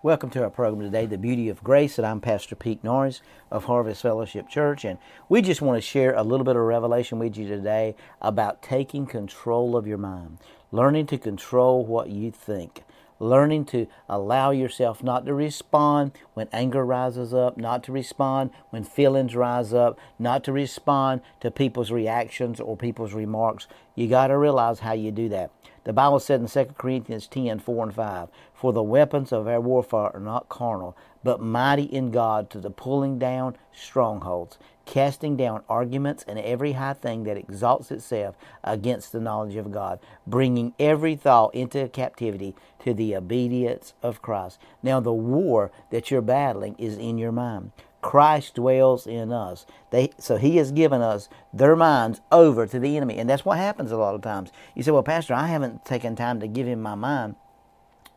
Welcome to our program today, The Beauty of Grace, and I'm Pastor Pete Norris of Harvest Fellowship Church. And we just want to share a little bit of revelation with you today about taking control of your mind, learning to control what you think, learning to allow yourself not to respond when anger rises up, not to respond when feelings rise up, not to respond to people's reactions or people's remarks. You got to realize how you do that. The Bible said in 2 Corinthians 10 4 and 5, For the weapons of our warfare are not carnal, but mighty in God to the pulling down strongholds, casting down arguments and every high thing that exalts itself against the knowledge of God, bringing every thought into captivity to the obedience of Christ. Now, the war that you're battling is in your mind. Christ dwells in us. They, so He has given us their minds over to the enemy. And that's what happens a lot of times. You say, Well, Pastor, I haven't taken time to give Him my mind.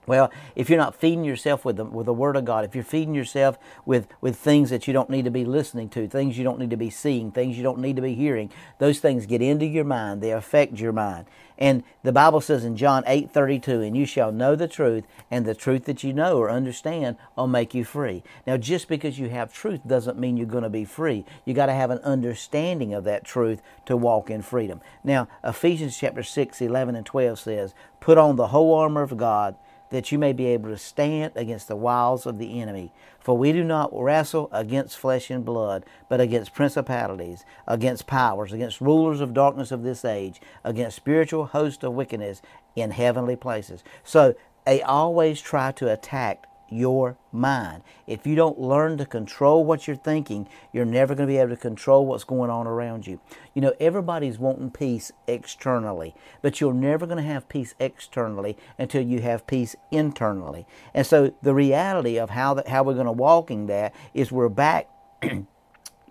Well, if you're not feeding yourself with the, with the Word of God, if you're feeding yourself with, with things that you don't need to be listening to, things you don't need to be seeing, things you don't need to be hearing, those things get into your mind. They affect your mind. And the Bible says in John 8 32, and you shall know the truth, and the truth that you know or understand will make you free. Now, just because you have truth doesn't mean you're going to be free. You got to have an understanding of that truth to walk in freedom. Now, Ephesians chapter 6, 11 and 12 says, Put on the whole armor of God that you may be able to stand against the wiles of the enemy. For we do not wrestle against flesh and blood, but against principalities, against powers, against rulers of darkness of this age, against spiritual hosts of wickedness in heavenly places. So they always try to attack your mind. If you don't learn to control what you're thinking, you're never going to be able to control what's going on around you. You know, everybody's wanting peace externally, but you're never going to have peace externally until you have peace internally. And so the reality of how that, how we're going to walk in that is we're back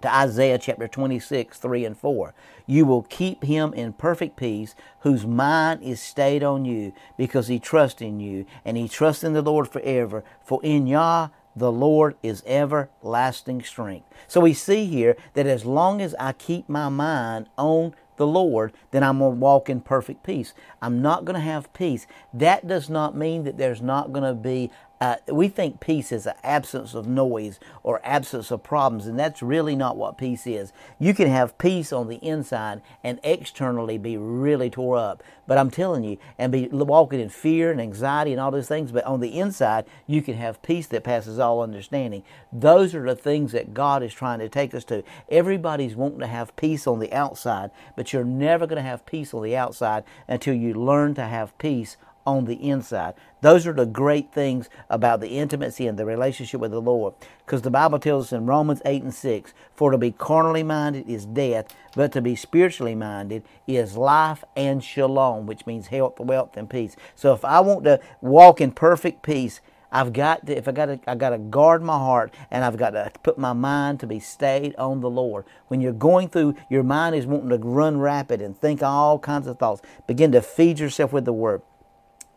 to Isaiah chapter 26, 3 and 4. You will keep him in perfect peace, whose mind is stayed on you, because he trusts in you, and he trusts in the Lord forever. For in Yah the Lord is everlasting strength. So we see here that as long as I keep my mind on the Lord, then I'm going to walk in perfect peace. I'm not going to have peace. That does not mean that there's not going to be uh, we think peace is an absence of noise or absence of problems, and that's really not what peace is. You can have peace on the inside and externally be really tore up. But I'm telling you, and be walking in fear and anxiety and all those things, but on the inside, you can have peace that passes all understanding. Those are the things that God is trying to take us to. Everybody's wanting to have peace on the outside, but you're never going to have peace on the outside until you learn to have peace on the inside. Those are the great things about the intimacy and the relationship with the Lord. Because the Bible tells us in Romans 8 and 6 For to be carnally minded is death, but to be spiritually minded is life and shalom, which means health, wealth, and peace. So if I want to walk in perfect peace, I've got to, if I got to, I got to guard my heart and I've got to put my mind to be stayed on the Lord. When you're going through, your mind is wanting to run rapid and think all kinds of thoughts. Begin to feed yourself with the Word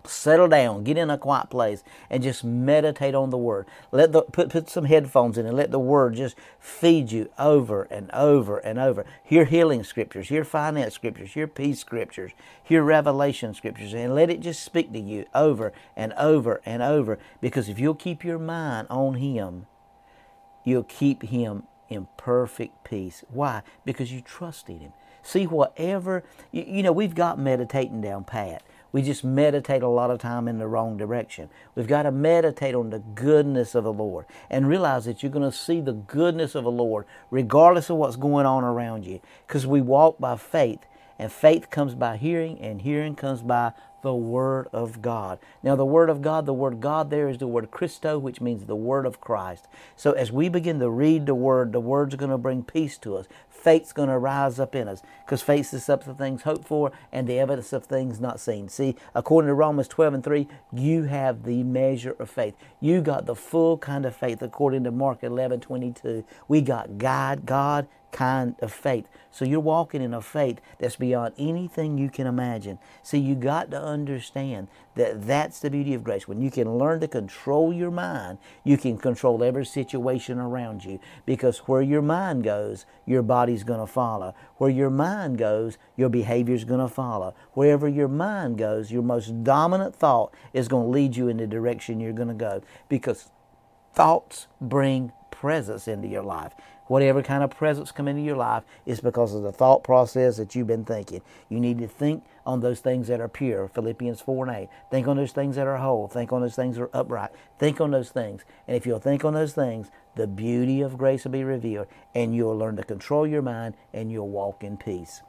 settle down, get in a quiet place, and just meditate on the Word. Let the put put some headphones in and let the Word just feed you over and over and over. Hear healing scriptures, hear finance scriptures, hear peace scriptures, hear revelation scriptures, and let it just speak to you over and over and over. Because if you'll keep your mind on Him, you'll keep Him in perfect peace. Why? Because you trusted Him. See, whatever, you, you know, we've got meditating down pat we just meditate a lot of time in the wrong direction. We've got to meditate on the goodness of the Lord and realize that you're going to see the goodness of the Lord regardless of what's going on around you because we walk by faith and faith comes by hearing and hearing comes by the Word of God. Now, the Word of God, the word God there is the word Christo, which means the Word of Christ. So, as we begin to read the Word, the Word's going to bring peace to us. Faith's going to rise up in us because faith is up to things hoped for and the evidence of things not seen. See, according to Romans 12 and 3, you have the measure of faith. You got the full kind of faith according to Mark 11 22. We got God, God kind of faith. So you're walking in a faith that's beyond anything you can imagine. See, you got to understand that that's the beauty of grace. When you can learn to control your mind, you can control every situation around you. Because where your mind goes, your body's going to follow. Where your mind goes, your behavior's going to follow. Wherever your mind goes, your most dominant thought is going to lead you in the direction you're going to go. Because thoughts bring presence into your life. Whatever kind of presence come into your life is because of the thought process that you've been thinking. You need to think on those things that are pure. Philippians 4 and 8. Think on those things that are whole. Think on those things that are upright. Think on those things. And if you'll think on those things, the beauty of grace will be revealed, and you'll learn to control your mind, and you'll walk in peace.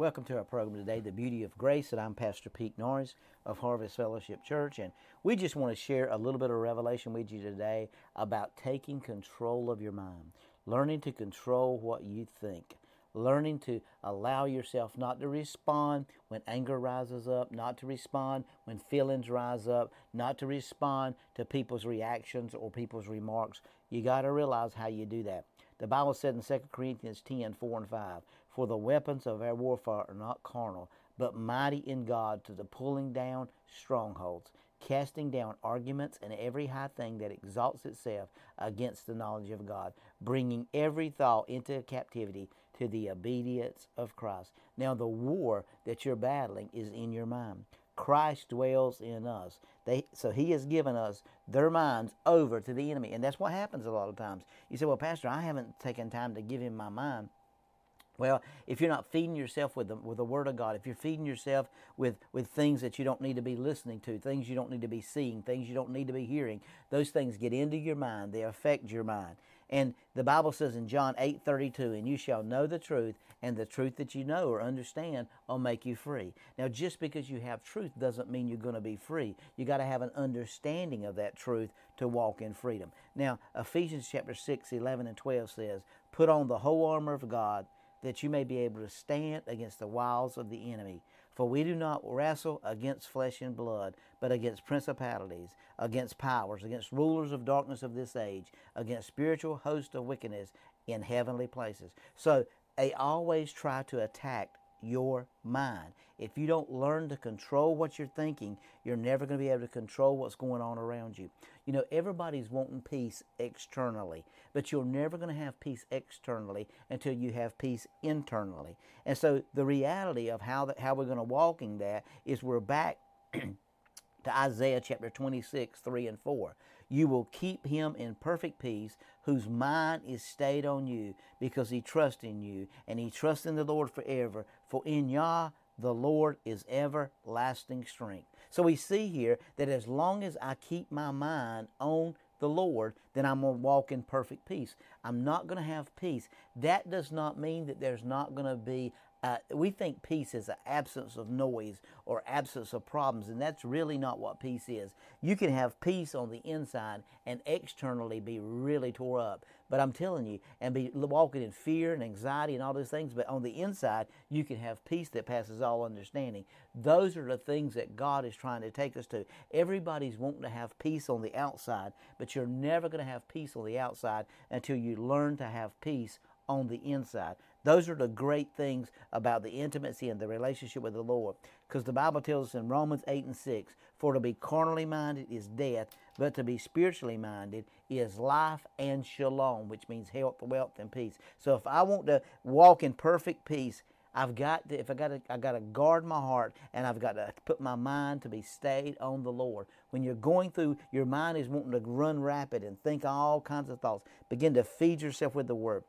Welcome to our program today, The Beauty of Grace, and I'm Pastor Pete Norris of Harvest Fellowship Church. And we just want to share a little bit of revelation with you today about taking control of your mind, learning to control what you think learning to allow yourself not to respond when anger rises up, not to respond when feelings rise up, not to respond to people's reactions or people's remarks. You got to realize how you do that. The Bible said in 2 Corinthians 10 4 and 5, For the weapons of our warfare are not carnal, but mighty in God to the pulling down strongholds, casting down arguments and every high thing that exalts itself against the knowledge of God, bringing every thought into captivity to the obedience of Christ. Now, the war that you're battling is in your mind. Christ dwells in us. They, so He has given us their minds over to the enemy. And that's what happens a lot of times. You say, Well, Pastor, I haven't taken time to give him my mind. Well, if you're not feeding yourself with the, with the Word of God, if you're feeding yourself with, with things that you don't need to be listening to, things you don't need to be seeing, things you don't need to be hearing, those things get into your mind. They affect your mind. And the Bible says in John 8 32, and you shall know the truth, and the truth that you know or understand will make you free. Now, just because you have truth doesn't mean you're going to be free. You got to have an understanding of that truth to walk in freedom. Now, Ephesians chapter 6, 11 and 12 says, Put on the whole armor of God that you may be able to stand against the wiles of the enemy. For we do not wrestle against flesh and blood, but against principalities, against powers, against rulers of darkness of this age, against spiritual hosts of wickedness in heavenly places. So they always try to attack your mind. If you don't learn to control what you're thinking, you're never going to be able to control what's going on around you. You know, everybody's wanting peace externally, but you're never going to have peace externally until you have peace internally. And so the reality of how that how we're going to walk in that is we're back to Isaiah chapter 26, 3 and 4. You will keep him in perfect peace, whose mind is stayed on you, because he trusts in you, and he trusts in the Lord forever. For in Yah the Lord is everlasting strength. So we see here that as long as I keep my mind on the Lord, then I'm going to walk in perfect peace. I'm not going to have peace. That does not mean that there's not going to be uh, we think peace is an absence of noise or absence of problems, and that's really not what peace is. You can have peace on the inside and externally be really tore up. But I'm telling you, and be walking in fear and anxiety and all those things, but on the inside, you can have peace that passes all understanding. Those are the things that God is trying to take us to. Everybody's wanting to have peace on the outside, but you're never going to have peace on the outside until you learn to have peace on the inside. Those are the great things about the intimacy and the relationship with the Lord. Because the Bible tells us in Romans 8 and 6 For to be carnally minded is death, but to be spiritually minded is life and shalom, which means health, wealth, and peace. So if I want to walk in perfect peace, I've got to, if I got to, I got to guard my heart and I've got to put my mind to be stayed on the Lord. When you're going through, your mind is wanting to run rapid and think all kinds of thoughts. Begin to feed yourself with the Word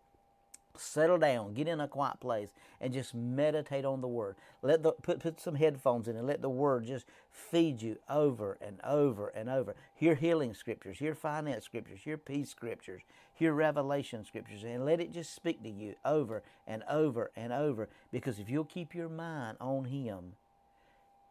settle down, get in a quiet place, and just meditate on the Word. Let the put put some headphones in and let the Word just feed you over and over and over. Hear healing scriptures, hear finance scriptures, hear peace scriptures, hear revelation scriptures, and let it just speak to you over and over and over. Because if you'll keep your mind on Him,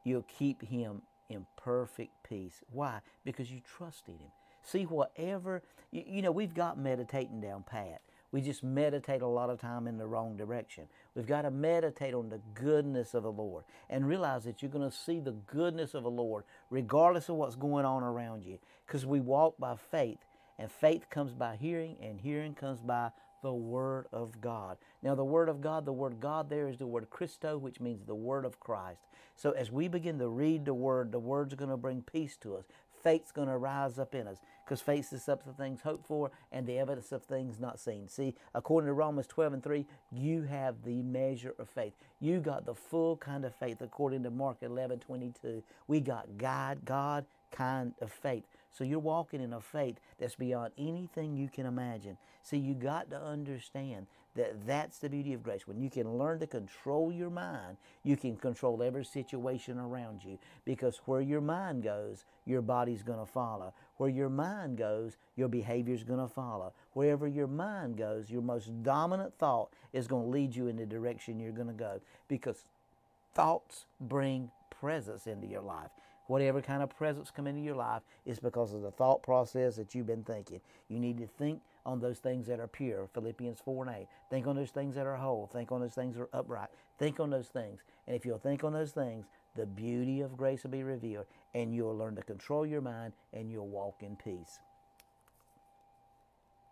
you'll keep Him in perfect peace. Why? Because you trusted Him. See, whatever, you, you know, we've got meditating down pat we just meditate a lot of time in the wrong direction. We've got to meditate on the goodness of the Lord and realize that you're going to see the goodness of the Lord regardless of what's going on around you because we walk by faith and faith comes by hearing and hearing comes by the Word of God. Now, the Word of God, the word God there is the word Christo, which means the Word of Christ. So, as we begin to read the Word, the Word's going to bring peace to us faith's going to rise up in us because faith is up to things hoped for and the evidence of things not seen. See, according to Romans 12 and 3, you have the measure of faith. You got the full kind of faith according to Mark 11 22. We got God, God kind of faith. So you're walking in a faith that's beyond anything you can imagine. See, you got to understand that that's the beauty of grace. When you can learn to control your mind, you can control every situation around you. Because where your mind goes, your body's going to follow. Where your mind goes, your behavior's going to follow. Wherever your mind goes, your most dominant thought is going to lead you in the direction you're going to go. Because thoughts bring presence into your life. Whatever kind of presence come into your life is because of the thought process that you've been thinking. You need to think on those things that are pure. Philippians 4 and 8. Think on those things that are whole. Think on those things that are upright. Think on those things. And if you'll think on those things, the beauty of grace will be revealed, and you'll learn to control your mind and you'll walk in peace.